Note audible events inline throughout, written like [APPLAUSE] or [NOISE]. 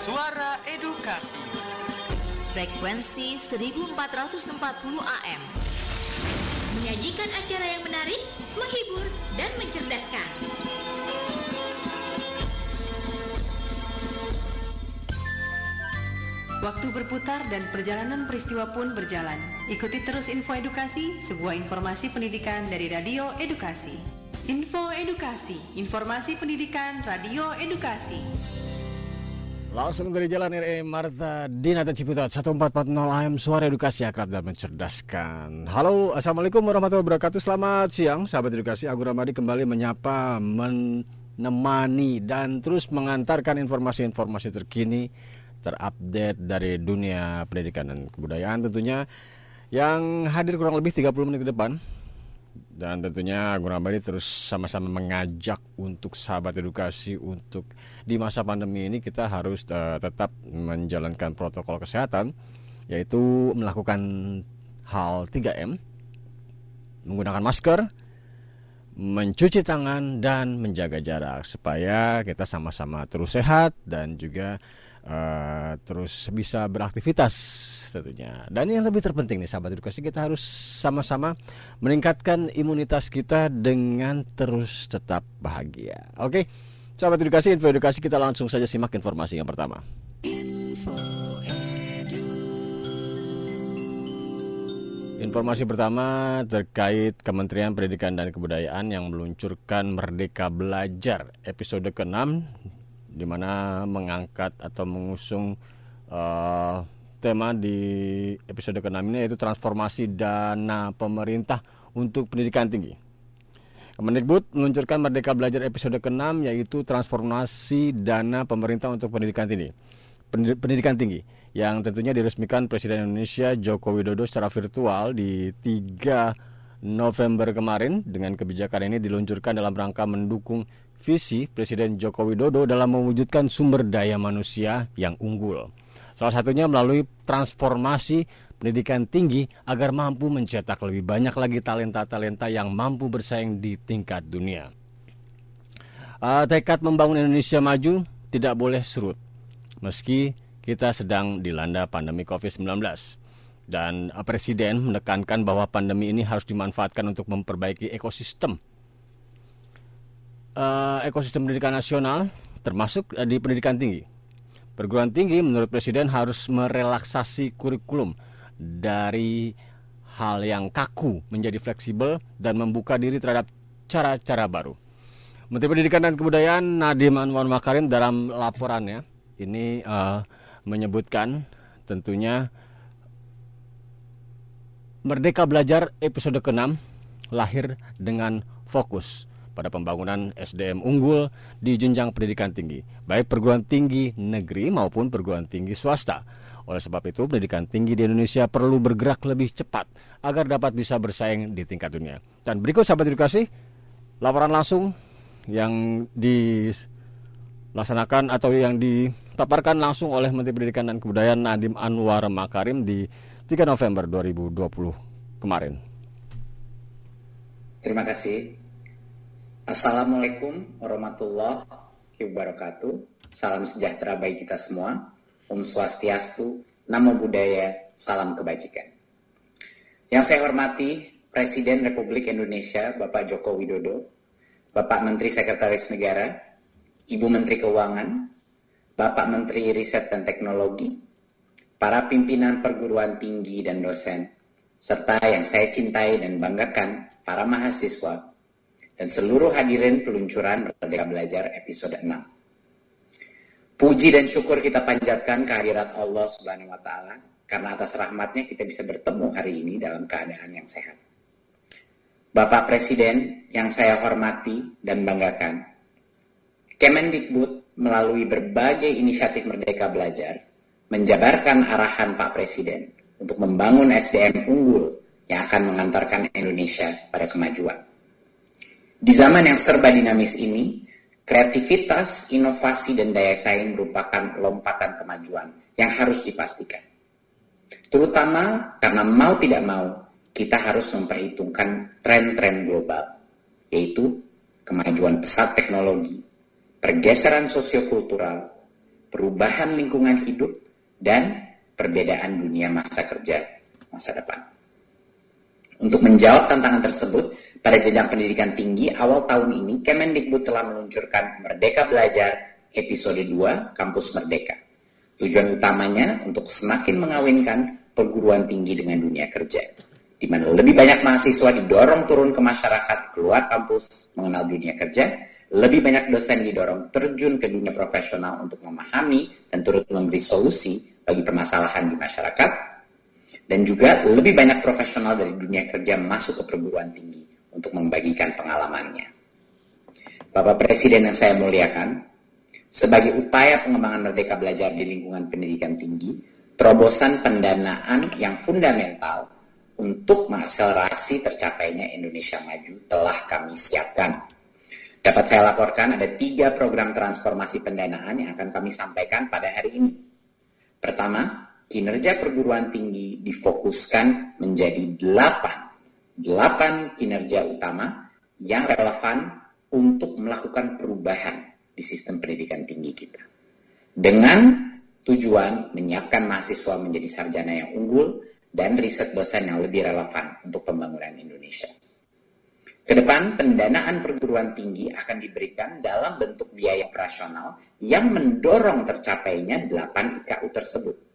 Suara Edukasi. Frekuensi 1440 AM. Menyajikan acara yang menarik, menghibur, dan mencerdaskan. Waktu berputar dan perjalanan peristiwa pun berjalan. Ikuti terus info edukasi, sebuah informasi pendidikan dari Radio Edukasi. Info Edukasi, informasi pendidikan Radio Edukasi. Langsung dari Jalan RE Marta Dinata Ciputat 1440 AM Suara Edukasi Akrab dan Mencerdaskan. Halo Assalamualaikum warahmatullahi wabarakatuh. Selamat siang sahabat edukasi. Agung Ramadi kembali menyapa Menemani dan terus mengantarkan informasi-informasi terkini Terupdate dari dunia pendidikan dan kebudayaan tentunya. Yang hadir kurang lebih 30 menit ke depan dan tentunya Agung Ramadi terus sama-sama mengajak untuk sahabat edukasi untuk di masa pandemi ini kita harus uh, tetap menjalankan protokol kesehatan yaitu melakukan hal 3M menggunakan masker mencuci tangan dan menjaga jarak supaya kita sama-sama terus sehat dan juga uh, terus bisa beraktivitas tentunya. Dan yang lebih terpenting nih sahabat edukasi kita harus sama-sama meningkatkan imunitas kita dengan terus tetap bahagia. Oke. Sahabat edukasi, info edukasi kita langsung saja simak informasi yang pertama. Informasi pertama terkait Kementerian Pendidikan dan Kebudayaan yang meluncurkan Merdeka Belajar episode ke-6 di mana mengangkat atau mengusung uh, tema di episode ke-6 ini yaitu transformasi dana pemerintah untuk pendidikan tinggi. Kemendikbud meluncurkan Merdeka Belajar episode ke-6 yaitu transformasi dana pemerintah untuk pendidikan tinggi. Pendidikan tinggi yang tentunya diresmikan Presiden Indonesia Joko Widodo secara virtual di 3 November kemarin dengan kebijakan ini diluncurkan dalam rangka mendukung visi Presiden Joko Widodo dalam mewujudkan sumber daya manusia yang unggul. Salah satunya melalui transformasi pendidikan tinggi agar mampu mencetak lebih banyak lagi talenta-talenta yang mampu bersaing di tingkat dunia. Uh, tekad membangun Indonesia maju tidak boleh surut, meski kita sedang dilanda pandemi COVID-19. Dan uh, Presiden menekankan bahwa pandemi ini harus dimanfaatkan untuk memperbaiki ekosistem. Uh, ekosistem pendidikan nasional termasuk uh, di pendidikan tinggi Perguruan tinggi menurut Presiden harus merelaksasi kurikulum dari hal yang kaku menjadi fleksibel dan membuka diri terhadap cara-cara baru. Menteri Pendidikan dan Kebudayaan Nadiem Anwar Makarim dalam laporannya ini uh, menyebutkan tentunya Merdeka Belajar episode ke-6 lahir dengan fokus pada pembangunan SDM unggul di jenjang pendidikan tinggi, baik perguruan tinggi negeri maupun perguruan tinggi swasta. Oleh sebab itu, pendidikan tinggi di Indonesia perlu bergerak lebih cepat agar dapat bisa bersaing di tingkat dunia. Dan berikut sahabat edukasi, laporan langsung yang dilaksanakan atau yang dipaparkan langsung oleh Menteri Pendidikan dan Kebudayaan Nadiem Anwar Makarim di 3 November 2020 kemarin. Terima kasih Assalamualaikum warahmatullahi wabarakatuh. Salam sejahtera bagi kita semua. Om Swastiastu, Namo Buddhaya, Salam Kebajikan. Yang saya hormati Presiden Republik Indonesia Bapak Joko Widodo, Bapak Menteri Sekretaris Negara, Ibu Menteri Keuangan, Bapak Menteri Riset dan Teknologi, para pimpinan perguruan tinggi dan dosen, serta yang saya cintai dan banggakan para mahasiswa dan seluruh hadirin peluncuran Merdeka Belajar episode 6. Puji dan syukur kita panjatkan kehadirat Allah Subhanahu wa taala karena atas rahmatnya kita bisa bertemu hari ini dalam keadaan yang sehat. Bapak Presiden yang saya hormati dan banggakan, Kemendikbud melalui berbagai inisiatif Merdeka Belajar menjabarkan arahan Pak Presiden untuk membangun SDM unggul yang akan mengantarkan Indonesia pada kemajuan. Di zaman yang serba dinamis ini, kreativitas, inovasi, dan daya saing merupakan lompatan kemajuan yang harus dipastikan. Terutama karena mau tidak mau, kita harus memperhitungkan tren-tren global, yaitu kemajuan pesat teknologi, pergeseran sosiokultural, perubahan lingkungan hidup, dan perbedaan dunia masa kerja masa depan. Untuk menjawab tantangan tersebut, pada jenjang pendidikan tinggi awal tahun ini, Kemendikbud telah meluncurkan Merdeka Belajar episode 2 Kampus Merdeka. Tujuan utamanya untuk semakin mengawinkan perguruan tinggi dengan dunia kerja, di mana lebih banyak mahasiswa didorong turun ke masyarakat, keluar kampus, mengenal dunia kerja, lebih banyak dosen didorong terjun ke dunia profesional untuk memahami dan turut memberi solusi bagi permasalahan di masyarakat, dan juga lebih banyak profesional dari dunia kerja masuk ke perguruan tinggi untuk membagikan pengalamannya. Bapak Presiden yang saya muliakan, sebagai upaya pengembangan merdeka belajar di lingkungan pendidikan tinggi, terobosan pendanaan yang fundamental untuk mengakselerasi tercapainya Indonesia Maju telah kami siapkan. Dapat saya laporkan ada tiga program transformasi pendanaan yang akan kami sampaikan pada hari ini. Pertama, kinerja perguruan tinggi difokuskan menjadi delapan, delapan kinerja utama yang relevan untuk melakukan perubahan di sistem pendidikan tinggi kita. Dengan tujuan menyiapkan mahasiswa menjadi sarjana yang unggul dan riset dosen yang lebih relevan untuk pembangunan Indonesia. Ke depan, pendanaan perguruan tinggi akan diberikan dalam bentuk biaya operasional yang mendorong tercapainya 8 IKU tersebut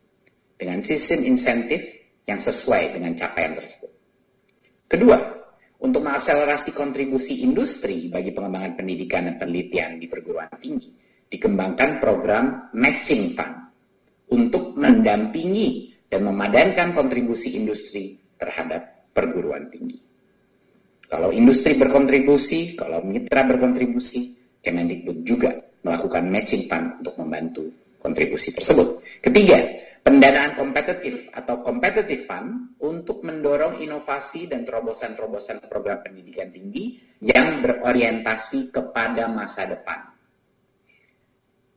dengan sistem insentif yang sesuai dengan capaian tersebut. Kedua, untuk mengakselerasi kontribusi industri bagi pengembangan pendidikan dan penelitian di perguruan tinggi, dikembangkan program Matching Fund untuk mendampingi dan memadankan kontribusi industri terhadap perguruan tinggi. Kalau industri berkontribusi, kalau mitra berkontribusi, Kemendikbud juga melakukan matching fund untuk membantu kontribusi tersebut. Ketiga, pendanaan kompetitif atau competitive fund untuk mendorong inovasi dan terobosan-terobosan program pendidikan tinggi yang berorientasi kepada masa depan.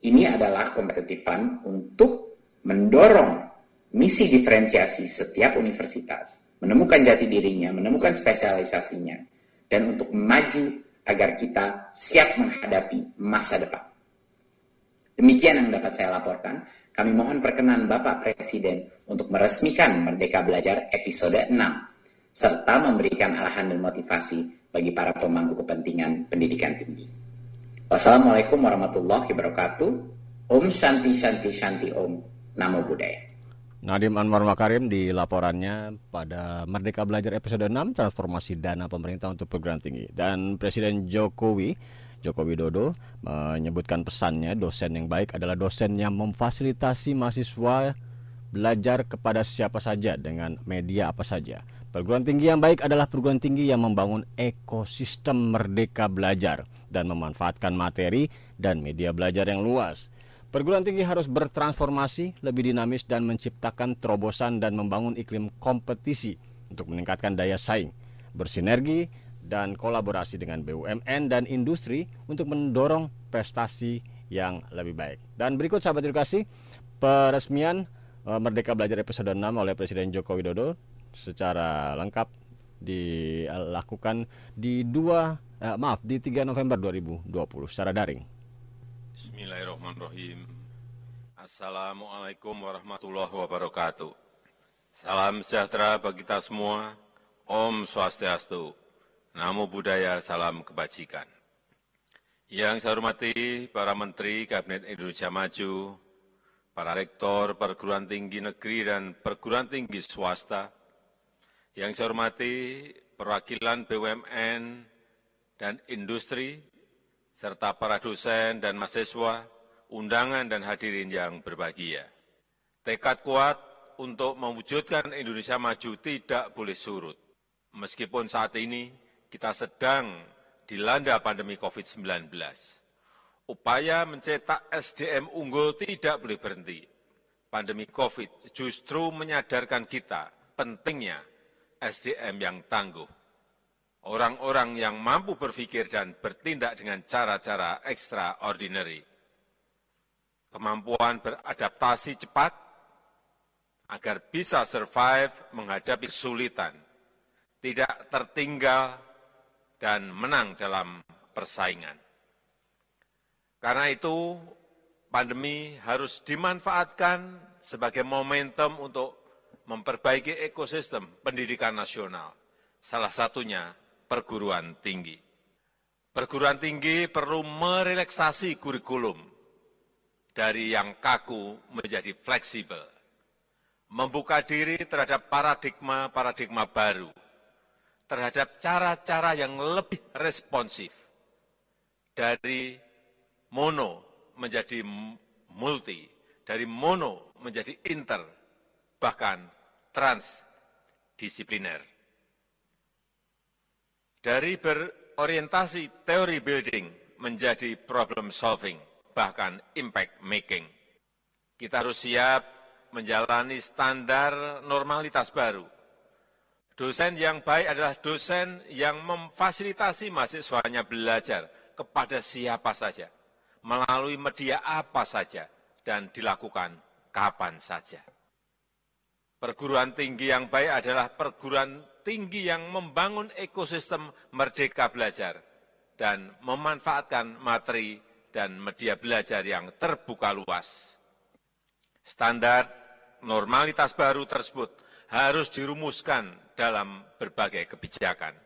Ini adalah competitive fund untuk mendorong misi diferensiasi setiap universitas menemukan jati dirinya, menemukan spesialisasinya, dan untuk maju agar kita siap menghadapi masa depan. Demikian yang dapat saya laporkan. Kami mohon perkenan Bapak Presiden untuk meresmikan Merdeka Belajar episode 6, serta memberikan arahan dan motivasi bagi para pemangku kepentingan pendidikan tinggi. Wassalamualaikum warahmatullahi wabarakatuh. Om Shanti Shanti Shanti Om. Namo Buddhaya. Nadim Anwar Makarim di laporannya pada Merdeka Belajar episode 6 transformasi dana pemerintah untuk perguruan tinggi dan Presiden Jokowi Joko Widodo menyebutkan pesannya dosen yang baik adalah dosen yang memfasilitasi mahasiswa belajar kepada siapa saja dengan media apa saja. Perguruan tinggi yang baik adalah perguruan tinggi yang membangun ekosistem merdeka belajar dan memanfaatkan materi dan media belajar yang luas. Perguruan tinggi harus bertransformasi, lebih dinamis dan menciptakan terobosan dan membangun iklim kompetisi untuk meningkatkan daya saing, bersinergi dan kolaborasi dengan BUMN dan industri untuk mendorong prestasi yang lebih baik. Dan berikut sahabat edukasi, peresmian eh, Merdeka Belajar episode 6 oleh Presiden Joko Widodo secara lengkap dilakukan di 2 eh, maaf di 3 November 2020 secara daring. Bismillahirrahmanirrahim. Assalamualaikum warahmatullahi wabarakatuh. Salam sejahtera bagi kita semua. Om Swastiastu. Namo Buddhaya, salam kebajikan. Yang saya hormati para Menteri Kabinet Indonesia Maju, para rektor perguruan tinggi negeri dan perguruan tinggi swasta, yang saya hormati perwakilan BUMN dan industri serta para dosen dan mahasiswa, undangan dan hadirin yang berbahagia. Tekad kuat untuk mewujudkan Indonesia maju tidak boleh surut. Meskipun saat ini kita sedang dilanda pandemi COVID-19, upaya mencetak SDM unggul tidak boleh berhenti. Pandemi COVID justru menyadarkan kita pentingnya SDM yang tangguh orang-orang yang mampu berpikir dan bertindak dengan cara-cara extraordinary. Kemampuan beradaptasi cepat agar bisa survive menghadapi kesulitan, tidak tertinggal dan menang dalam persaingan. Karena itu, pandemi harus dimanfaatkan sebagai momentum untuk memperbaiki ekosistem pendidikan nasional, salah satunya perguruan tinggi. Perguruan tinggi perlu merelaksasi kurikulum dari yang kaku menjadi fleksibel, membuka diri terhadap paradigma-paradigma baru, terhadap cara-cara yang lebih responsif, dari mono menjadi multi, dari mono menjadi inter, bahkan transdisipliner. Dari berorientasi teori building menjadi problem solving, bahkan impact making. Kita harus siap menjalani standar normalitas baru. Dosen yang baik adalah dosen yang memfasilitasi mahasiswanya belajar kepada siapa saja, melalui media apa saja, dan dilakukan kapan saja. Perguruan tinggi yang baik adalah perguruan tinggi yang membangun ekosistem merdeka belajar dan memanfaatkan materi dan media belajar yang terbuka luas. Standar normalitas baru tersebut harus dirumuskan dalam berbagai kebijakan.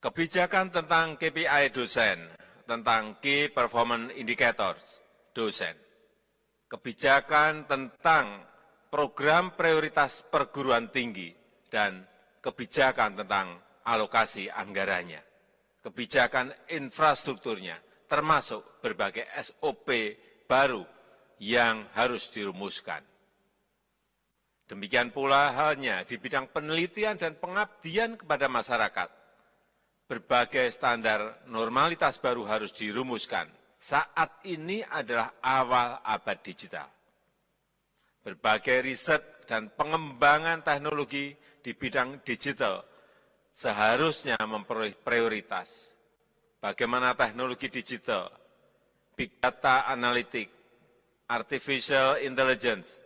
Kebijakan tentang KPI dosen, tentang Key Performance Indicators dosen, kebijakan tentang program prioritas perguruan tinggi dan kebijakan tentang alokasi anggarannya, kebijakan infrastrukturnya, termasuk berbagai SOP baru yang harus dirumuskan. Demikian pula halnya di bidang penelitian dan pengabdian kepada masyarakat. Berbagai standar normalitas baru harus dirumuskan. Saat ini adalah awal abad digital berbagai riset dan pengembangan teknologi di bidang digital seharusnya memperoleh prioritas. Bagaimana teknologi digital, big data analitik, artificial intelligence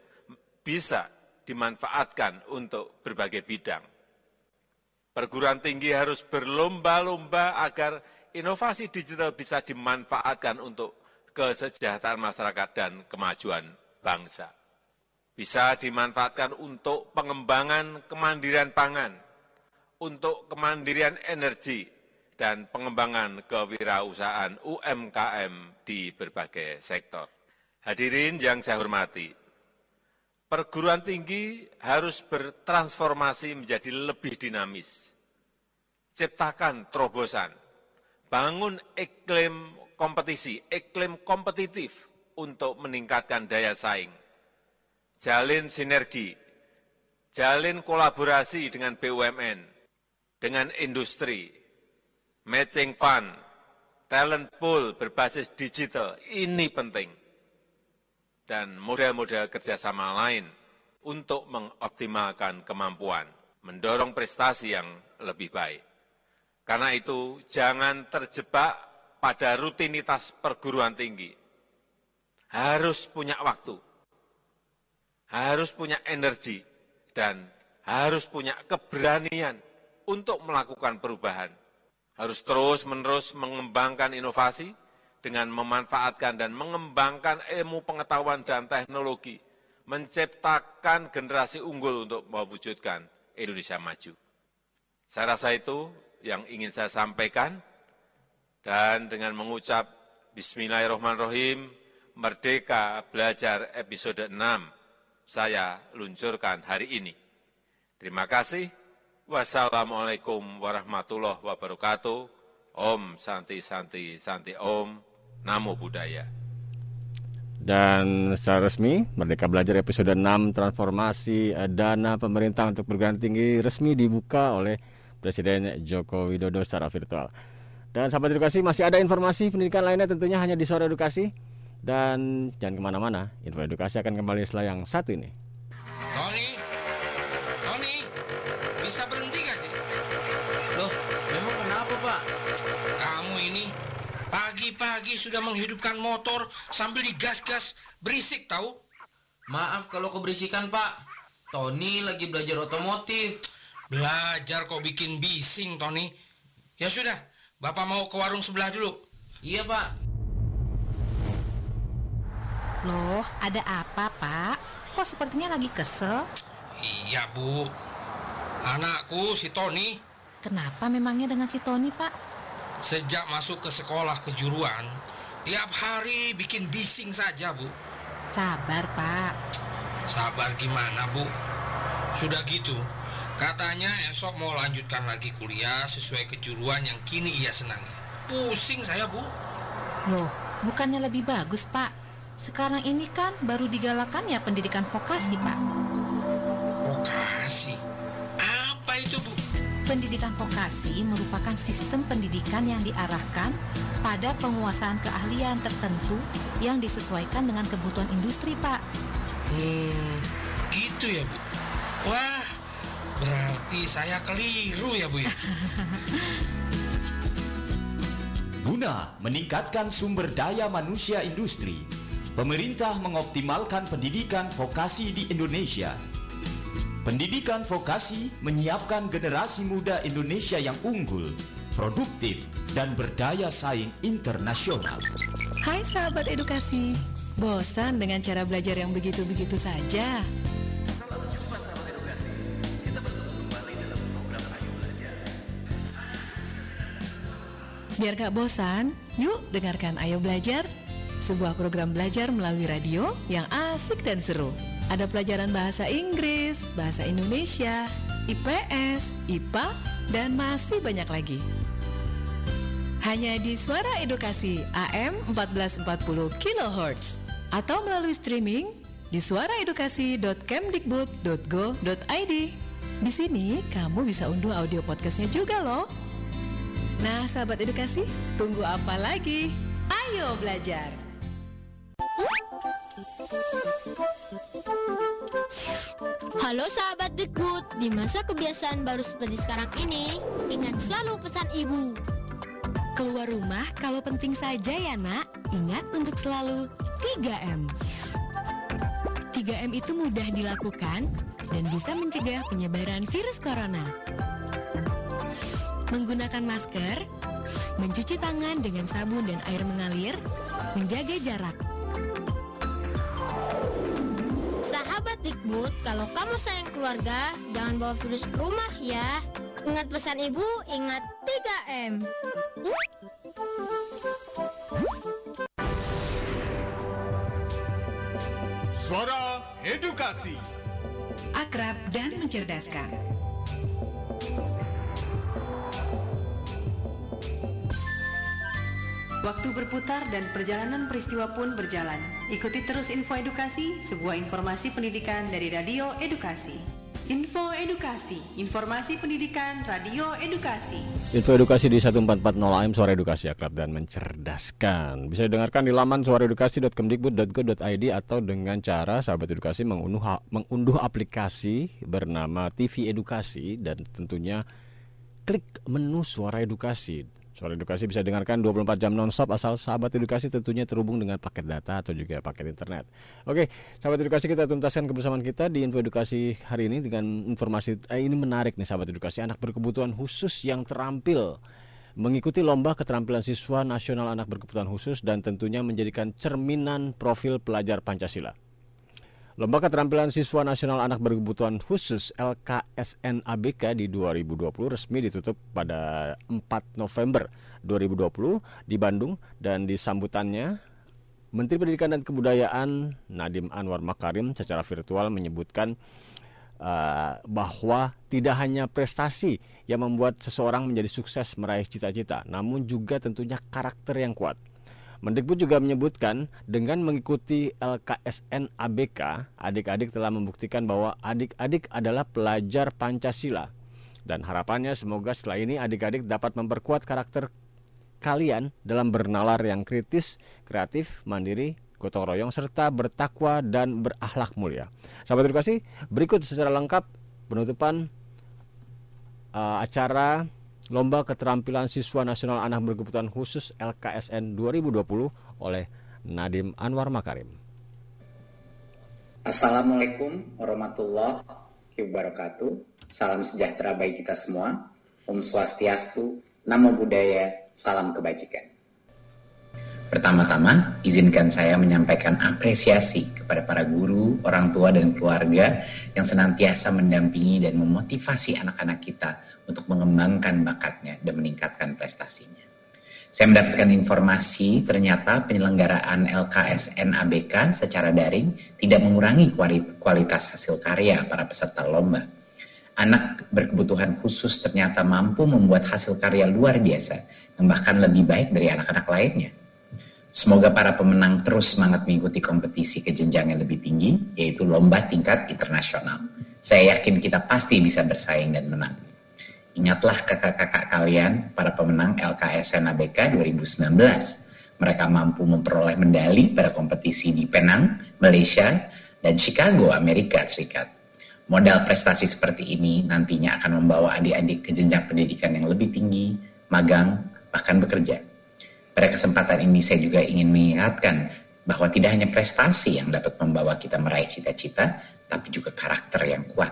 bisa dimanfaatkan untuk berbagai bidang. Perguruan tinggi harus berlomba-lomba agar inovasi digital bisa dimanfaatkan untuk kesejahteraan masyarakat dan kemajuan bangsa bisa dimanfaatkan untuk pengembangan kemandirian pangan, untuk kemandirian energi, dan pengembangan kewirausahaan UMKM di berbagai sektor. Hadirin yang saya hormati, perguruan tinggi harus bertransformasi menjadi lebih dinamis. Ciptakan terobosan, bangun iklim kompetisi, iklim kompetitif untuk meningkatkan daya saing, jalin sinergi, jalin kolaborasi dengan BUMN, dengan industri, matching fund, talent pool berbasis digital, ini penting. Dan model-model kerjasama lain untuk mengoptimalkan kemampuan, mendorong prestasi yang lebih baik. Karena itu, jangan terjebak pada rutinitas perguruan tinggi. Harus punya waktu harus punya energi dan harus punya keberanian untuk melakukan perubahan. Harus terus-menerus mengembangkan inovasi dengan memanfaatkan dan mengembangkan ilmu pengetahuan dan teknologi, menciptakan generasi unggul untuk mewujudkan Indonesia maju. Saya rasa itu yang ingin saya sampaikan, dan dengan mengucap Bismillahirrahmanirrahim, Merdeka Belajar episode 6, saya luncurkan hari ini. Terima kasih. Wassalamualaikum warahmatullahi wabarakatuh. Om Santi Santi Santi Om. Namo Buddhaya. Dan secara resmi, Merdeka Belajar episode 6 transformasi dana pemerintah untuk perguruan tinggi resmi dibuka oleh Presiden Joko Widodo secara virtual. Dan sahabat edukasi masih ada informasi pendidikan lainnya tentunya hanya di sore edukasi. Dan jangan ke mana-mana, info edukasi akan kembali setelah yang satu ini. Tony, Tony, bisa berhenti gak sih? Loh, memang kenapa pak? Kamu ini pagi-pagi sudah menghidupkan motor sambil digas-gas, berisik tahu? Maaf kalau keberisikan pak. Tony lagi belajar otomotif. Belajar kok bikin bising, Tony. Ya sudah, Bapak mau ke warung sebelah dulu. Iya pak. Loh, ada apa, Pak? Kok sepertinya lagi kesel? Iya, Bu. Anakku si Tony Kenapa memangnya dengan si Tony, Pak? Sejak masuk ke sekolah kejuruan tiap hari bikin bising saja, Bu. Sabar, Pak. Sabar gimana, Bu? Sudah gitu, katanya esok mau lanjutkan lagi kuliah sesuai kejuruan yang kini ia senangi. Pusing saya, Bu. Loh, bukannya lebih bagus, Pak? Sekarang ini kan baru digalakan ya pendidikan vokasi, Pak. Vokasi. Pendidikan vokasi merupakan sistem pendidikan yang diarahkan pada penguasaan keahlian tertentu yang disesuaikan dengan kebutuhan industri, Pak. Hmm, gitu ya, Bu. Wah, berarti saya keliru ya, Bu ya. [LAUGHS] Guna meningkatkan sumber daya manusia industri, pemerintah mengoptimalkan pendidikan vokasi di Indonesia. Pendidikan vokasi menyiapkan generasi muda Indonesia yang unggul, produktif, dan berdaya saing internasional. Hai sahabat edukasi, bosan dengan cara belajar yang begitu-begitu saja? Biar gak bosan, yuk dengarkan Ayo Belajar, sebuah program belajar melalui radio yang asik dan seru. Ada pelajaran bahasa Inggris, bahasa Indonesia, IPS, IPA, dan masih banyak lagi. Hanya di Suara Edukasi AM 1440 kHz atau melalui streaming di suaraedukasi.kemdikbud.go.id. Di sini kamu bisa unduh audio podcastnya juga loh. Nah, sahabat edukasi, tunggu apa lagi? Ayo belajar! Halo sahabat Dikbud, di masa kebiasaan baru seperti sekarang ini, ingat selalu pesan ibu. Keluar rumah kalau penting saja ya nak. Ingat untuk selalu 3M 3M itu mudah dilakukan dan bisa mencegah penyebaran virus corona. Menggunakan masker Mencuci tangan dengan sabun dan air mengalir Menjaga jarak Sahabat Dikbud, kalau kamu sayang keluarga, jangan bawa virus ke rumah ya. Ingat pesan ibu, ingat 3M. Suara Edukasi Akrab dan mencerdaskan Waktu berputar dan perjalanan peristiwa pun berjalan. Ikuti terus info edukasi, sebuah informasi pendidikan dari Radio Edukasi. Info Edukasi, informasi pendidikan Radio Edukasi. Info edukasi di 1440 AM Suara Edukasi Akrab dan Mencerdaskan. Bisa didengarkan di laman suaraedukasi.kemdikbud.go.id atau dengan cara sahabat edukasi mengunduh, mengunduh aplikasi bernama TV Edukasi dan tentunya klik menu Suara Edukasi. Suara Edukasi bisa dengarkan 24 jam nonstop asal sahabat edukasi tentunya terhubung dengan paket data atau juga paket internet. Oke, sahabat edukasi kita tuntaskan kebersamaan kita di info edukasi hari ini dengan informasi eh, ini menarik nih sahabat edukasi anak berkebutuhan khusus yang terampil mengikuti lomba keterampilan siswa nasional anak berkebutuhan khusus dan tentunya menjadikan cerminan profil pelajar Pancasila. Lomba keterampilan siswa nasional anak berkebutuhan khusus LKSN ABK di 2020 resmi ditutup pada 4 November 2020 di Bandung dan di sambutannya Menteri Pendidikan dan Kebudayaan Nadiem Anwar Makarim secara virtual menyebutkan uh, bahwa tidak hanya prestasi yang membuat seseorang menjadi sukses meraih cita-cita, namun juga tentunya karakter yang kuat. Mendikbud juga menyebutkan dengan mengikuti LKSN ABK, adik-adik telah membuktikan bahwa adik-adik adalah pelajar Pancasila. Dan harapannya semoga setelah ini adik-adik dapat memperkuat karakter kalian dalam bernalar yang kritis, kreatif, mandiri, gotong royong, serta bertakwa dan berakhlak mulia. Sahabat edukasi, berikut secara lengkap penutupan uh, acara Lomba Keterampilan Siswa Nasional Anak Berkebutuhan Khusus LKSN 2020 oleh Nadim Anwar Makarim. Assalamualaikum warahmatullahi wabarakatuh. Salam sejahtera bagi kita semua. Om Swastiastu, Namo Buddhaya, Salam Kebajikan. Pertama-tama, izinkan saya menyampaikan apresiasi kepada para guru, orang tua, dan keluarga yang senantiasa mendampingi dan memotivasi anak-anak kita untuk mengembangkan bakatnya dan meningkatkan prestasinya. Saya mendapatkan informasi ternyata penyelenggaraan LKSN ABK secara daring tidak mengurangi kualitas hasil karya para peserta lomba. Anak berkebutuhan khusus ternyata mampu membuat hasil karya luar biasa bahkan lebih baik dari anak-anak lainnya. Semoga para pemenang terus semangat mengikuti kompetisi ke jenjang yang lebih tinggi, yaitu lomba tingkat internasional. Saya yakin kita pasti bisa bersaing dan menang. Ingatlah kakak-kakak kalian, para pemenang LKSN ABK 2019. Mereka mampu memperoleh medali pada kompetisi di Penang, Malaysia, dan Chicago, Amerika Serikat. Modal prestasi seperti ini nantinya akan membawa adik-adik ke jenjang pendidikan yang lebih tinggi, magang, bahkan bekerja. Pada kesempatan ini saya juga ingin mengingatkan bahwa tidak hanya prestasi yang dapat membawa kita meraih cita-cita, tapi juga karakter yang kuat.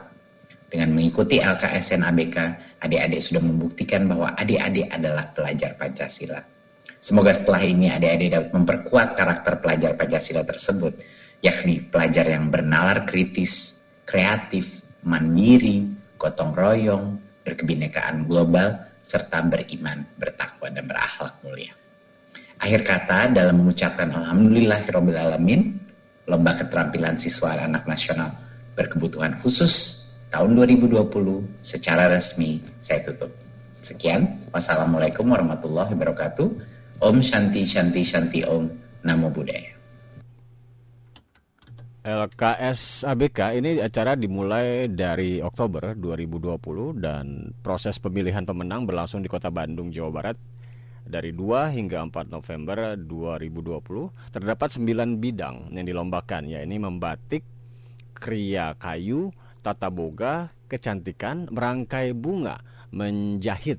Dengan mengikuti LKSN ABK, adik-adik sudah membuktikan bahwa adik-adik adalah pelajar Pancasila. Semoga setelah ini adik-adik dapat memperkuat karakter pelajar Pancasila tersebut, yakni pelajar yang bernalar kritis, kreatif, mandiri, gotong royong, berkebinekaan global, serta beriman, bertakwa, dan berakhlak mulia. Akhir kata dalam mengucapkan Alhamdulillahirrahmanirrahim, lomba keterampilan siswa anak nasional berkebutuhan khusus tahun 2020 secara resmi saya tutup. Sekian, wassalamualaikum warahmatullahi wabarakatuh. Om Shanti Shanti Shanti Om Namo Buddhaya. LKS ABK ini acara dimulai dari Oktober 2020 dan proses pemilihan pemenang berlangsung di Kota Bandung, Jawa Barat dari 2 hingga 4 November 2020. Terdapat 9 bidang yang dilombakan, yakni membatik, kriya kayu, tata boga, kecantikan, merangkai bunga, menjahit,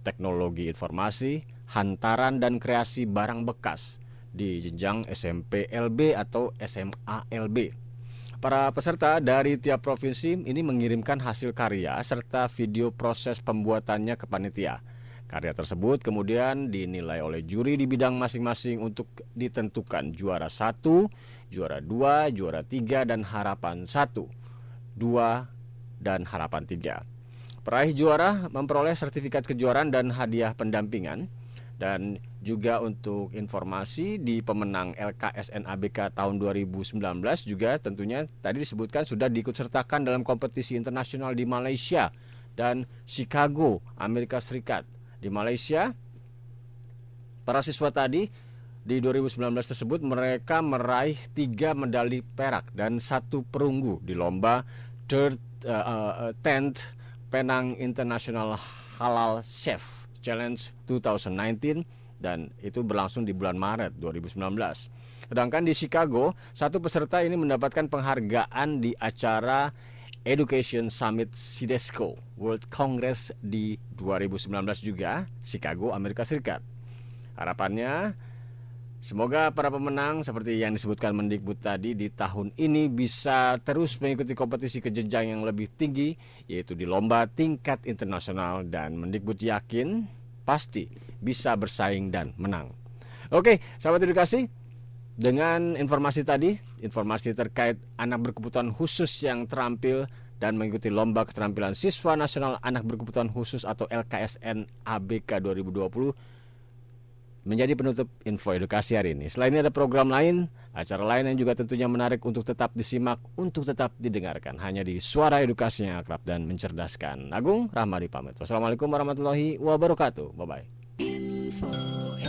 teknologi informasi, hantaran dan kreasi barang bekas di jenjang SMP LB atau SMA LB. Para peserta dari tiap provinsi ini mengirimkan hasil karya serta video proses pembuatannya ke panitia. Karya tersebut kemudian dinilai oleh juri di bidang masing-masing untuk ditentukan juara satu, juara dua, juara tiga, dan harapan satu. 2, dan Harapan 3. Peraih juara memperoleh sertifikat kejuaraan dan hadiah pendampingan dan juga untuk informasi di pemenang LKSN ABK tahun 2019 juga tentunya tadi disebutkan sudah diikutsertakan dalam kompetisi internasional di Malaysia dan Chicago, Amerika Serikat. Di Malaysia, para siswa tadi di 2019 tersebut mereka meraih tiga medali perak dan satu perunggu di lomba third uh, uh, 10th Penang International Halal Chef Challenge 2019 dan itu berlangsung di bulan Maret 2019. Sedangkan di Chicago, satu peserta ini mendapatkan penghargaan di acara Education Summit Sidesco World Congress di 2019 juga, Chicago, Amerika Serikat. Harapannya Semoga para pemenang seperti yang disebutkan Mendikbud tadi di tahun ini bisa terus mengikuti kompetisi ke jenjang yang lebih tinggi yaitu di lomba tingkat internasional dan Mendikbud yakin pasti bisa bersaing dan menang. Oke, sahabat edukasi, dengan informasi tadi, informasi terkait anak berkebutuhan khusus yang terampil dan mengikuti lomba keterampilan siswa nasional anak berkebutuhan khusus atau LKSN ABK 2020 menjadi penutup info edukasi hari ini. Selain ini ada program lain, acara lain yang juga tentunya menarik untuk tetap disimak, untuk tetap didengarkan. Hanya di Suara Edukasi yang akrab dan mencerdaskan. Agung Rahmadi pamit. Wassalamualaikum warahmatullahi wabarakatuh. Bye-bye.